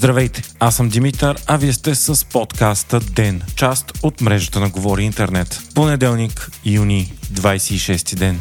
Здравейте, аз съм Димитър, а вие сте с подкаста ДЕН, част от мрежата на Говори Интернет. Понеделник, юни, 26 ден.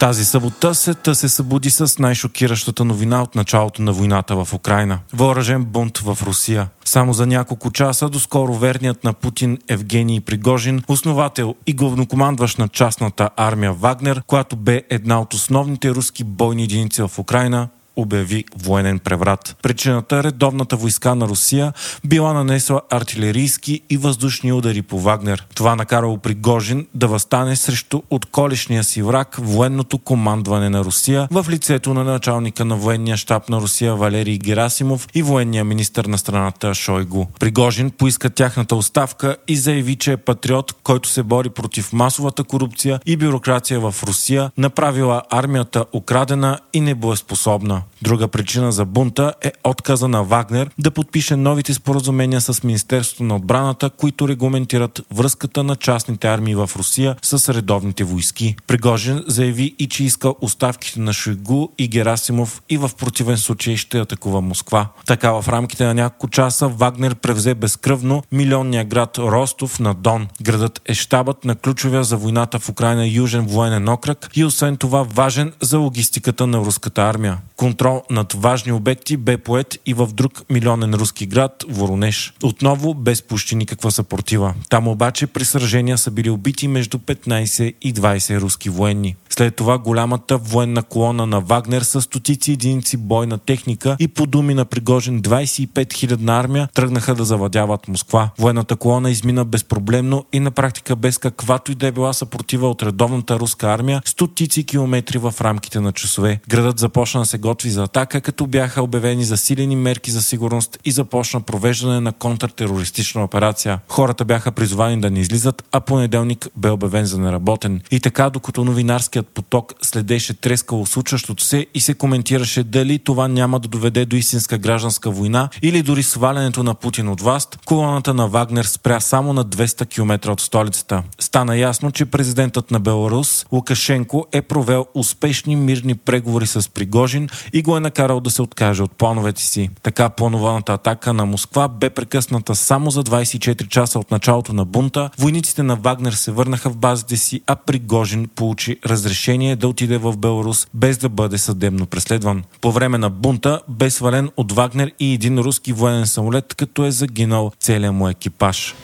Тази събота света се събуди с най-шокиращата новина от началото на войната в Украина. Въоръжен бунт в Русия. Само за няколко часа доскоро верният на Путин Евгений Пригожин, основател и главнокомандващ на частната армия Вагнер, която бе една от основните руски бойни единици в Украина, обяви военен преврат. Причината редовната войска на Русия била нанесла артилерийски и въздушни удари по Вагнер. Това накарало Пригожин да възстане срещу отколешния си враг военното командване на Русия в лицето на началника на военния щаб на Русия Валерий Герасимов и военния министр на страната Шойгу. Пригожин поиска тяхната оставка и заяви, че е патриот, който се бори против масовата корупция и бюрокрация в Русия, направила армията украдена и небоеспособна. Друга причина за бунта е отказа на Вагнер да подпише новите споразумения с Министерството на отбраната, които регламентират връзката на частните армии в Русия с редовните войски. Пригожин заяви и че иска оставките на Шойгу и Герасимов и в противен случай ще атакува Москва. Така в рамките на няколко часа Вагнер превзе безкръвно милионния град Ростов на Дон. Градът е щабът на ключовия за войната в Украина Южен военен окръг и освен това важен за логистиката на руската армия контрол над важни обекти бе поет и в друг милионен руски град, Воронеж. Отново без почти никаква съпротива. Там обаче при сражения са били убити между 15 и 20 руски военни. След това голямата военна колона на Вагнер с стотици единици бойна техника и по думи на Пригожин 25 000 армия тръгнаха да завладяват Москва. Военната колона измина безпроблемно и на практика без каквато и да е била съпротива от редовната руска армия стотици километри в рамките на часове. Градът започна да се готви за атака, като бяха обявени засилени мерки за сигурност и започна провеждане на контртерористична операция. Хората бяха призвани да не излизат, а понеделник бе обявен за неработен. И така, докато новинарският поток следеше трескало случващото се и се коментираше дали това няма да доведе до истинска гражданска война или дори свалянето на Путин от власт, колоната на Вагнер спря само на 200 км от столицата. Стана ясно, че президентът на Беларус Лукашенко е провел успешни мирни преговори с Пригожин и го е накарал да се откаже от плановете си. Така планованата атака на Москва бе прекъсната само за 24 часа от началото на бунта. Войниците на Вагнер се върнаха в базите си, а Пригожин получи разрешение да отиде в Беларус без да бъде съдебно преследван. По време на бунта бе свален от Вагнер и един руски военен самолет, като е загинал целият му екипаж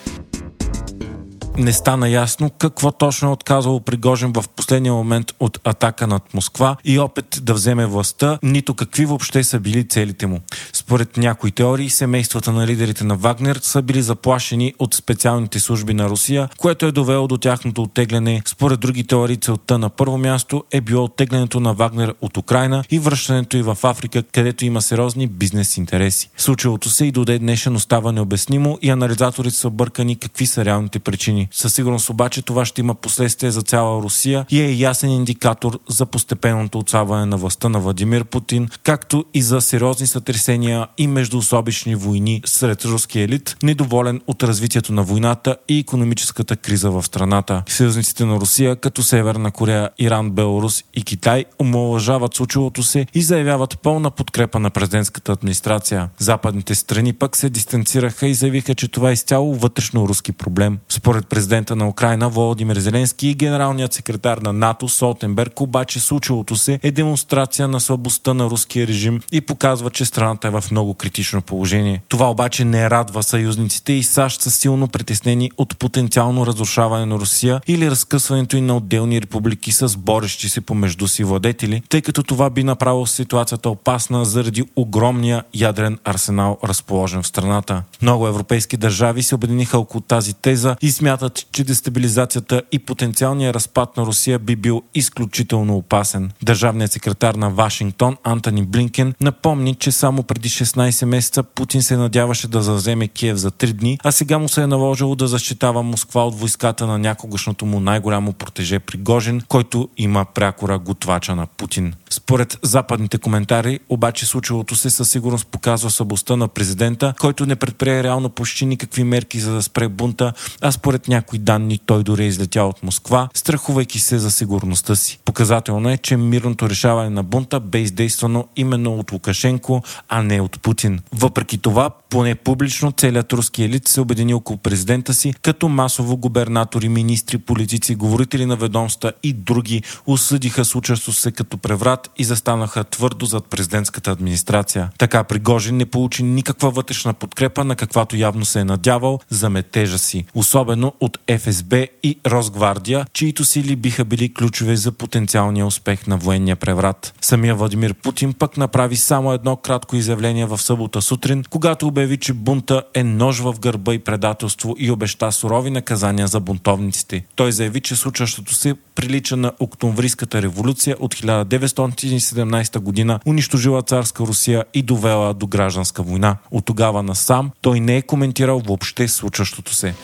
не стана ясно какво точно е отказал Пригожин в последния момент от атака над Москва и опит да вземе властта, нито какви въобще са били целите му. Според някои теории, семействата на лидерите на Вагнер са били заплашени от специалните служби на Русия, което е довело до тяхното оттегляне. Според други теории, целта на първо място е било оттеглянето на Вагнер от Украина и връщането й в Африка, където има сериозни бизнес интереси. Случилото се и до ден днешен остава необяснимо и анализаторите са объркани какви са реалните причини. Със сигурност обаче това ще има последствия за цяла Русия и е ясен индикатор за постепенното отслабване на властта на Владимир Путин, както и за сериозни сътресения и междуособични войни сред руския елит, недоволен от развитието на войната и економическата криза в страната. Съюзниците на Русия, като Северна Корея, Иран, Беларус и Китай, омалъжават случилото се и заявяват пълна подкрепа на президентската администрация. Западните страни пък се дистанцираха и заявиха, че това е изцяло вътрешно руски проблем. Според президента на Украина Володимир Зеленски и генералният секретар на НАТО Солтенберг обаче случилото се е демонстрация на слабостта на руския режим и показва, че страната е в много критично положение. Това обаче не радва съюзниците и САЩ са силно притеснени от потенциално разрушаване на Русия или разкъсването и на отделни републики с борещи се помежду си владетели, тъй като това би направило ситуацията опасна заради огромния ядрен арсенал разположен в страната. Много европейски държави се обединиха около тази теза и смятат, че дестабилизацията и потенциалният разпад на Русия би бил изключително опасен. Държавният секретар на Вашингтон Антони Блинкен напомни, че само преди 16 месеца Путин се надяваше да завземе Киев за 3 дни, а сега му се е наложило да защитава Москва от войската на някогашното му най-голямо протеже Пригожин, който има прякора готвача на Путин. Според западните коментари, обаче случилото се със сигурност показва слабостта на президента, който не предприе реално почти никакви мерки за да спре бунта, а според някои данни той дори е излетял от Москва, страхувайки се за сигурността си. Показателно е, че мирното решаване на бунта бе издействано именно от Лукашенко, а не от от Путин. Въпреки това, поне публично, целият руски елит се обедини около президента си, като масово губернатори, министри, политици, говорители на ведомства и други осъдиха случващо се като преврат и застанаха твърдо зад президентската администрация. Така Пригожин не получи никаква вътрешна подкрепа, на каквато явно се е надявал за метежа си. Особено от ФСБ и Росгвардия, чието сили биха били ключове за потенциалния успех на военния преврат. Самия Владимир Путин пък направи само едно кратко изявление в събота сутрин, когато обяви, че бунта е нож в гърба и предателство и обеща сурови наказания за бунтовниците. Той заяви, че случващото се прилича на Октомврийската революция от 1917 година, унищожила царска Русия и довела до гражданска война. От тогава насам той не е коментирал въобще случващото се.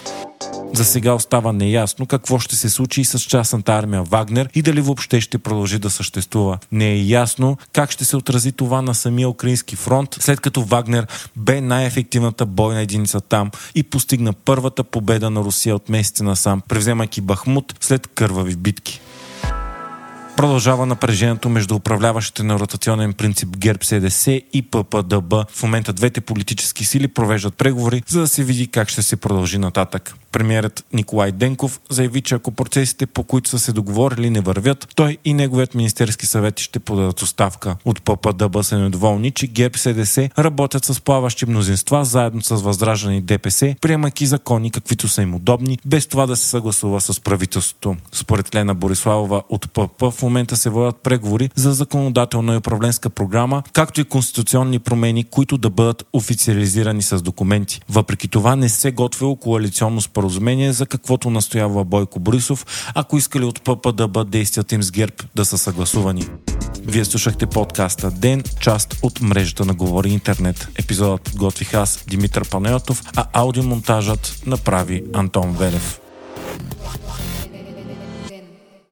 За сега остава неясно какво ще се случи с частната армия Вагнер и дали въобще ще продължи да съществува. Не е ясно как ще се отрази това на самия украински фронт, след като Вагнер бе най-ефективната бойна единица там и постигна първата победа на Русия от месеци насам, превземайки Бахмут след кървави битки. Продължава напрежението между управляващите на ротационен принцип ГЕРБ СДС и ППДБ. В момента двете политически сили провеждат преговори, за да се види как ще се продължи нататък. Премьерът Николай Денков заяви, че ако процесите, по които са се договорили, не вървят, той и неговият министерски съвет ще подадат оставка. От ППДБ са недоволни, че ГЕРБ СДС работят с плаващи мнозинства заедно с Възраждане ДПС, приемайки закони каквито са им удобни, без това да се съгласува с правителството. Според Лена Бориславова от ПП в момента се водят преговори за законодателна и управленска програма, както и конституционни промени, които да бъдат официализирани с документи. Въпреки това не се готвило коалиционно споразумение, за каквото настоява Бойко Борисов, ако искали от ПП да бъдат действията им с ГЕРБ да са съгласувани. Вие слушахте подкаста Ден, част от мрежата на Говори Интернет. Епизодът подготвих аз, Димитър Панайотов, а аудиомонтажът направи Антон Велев.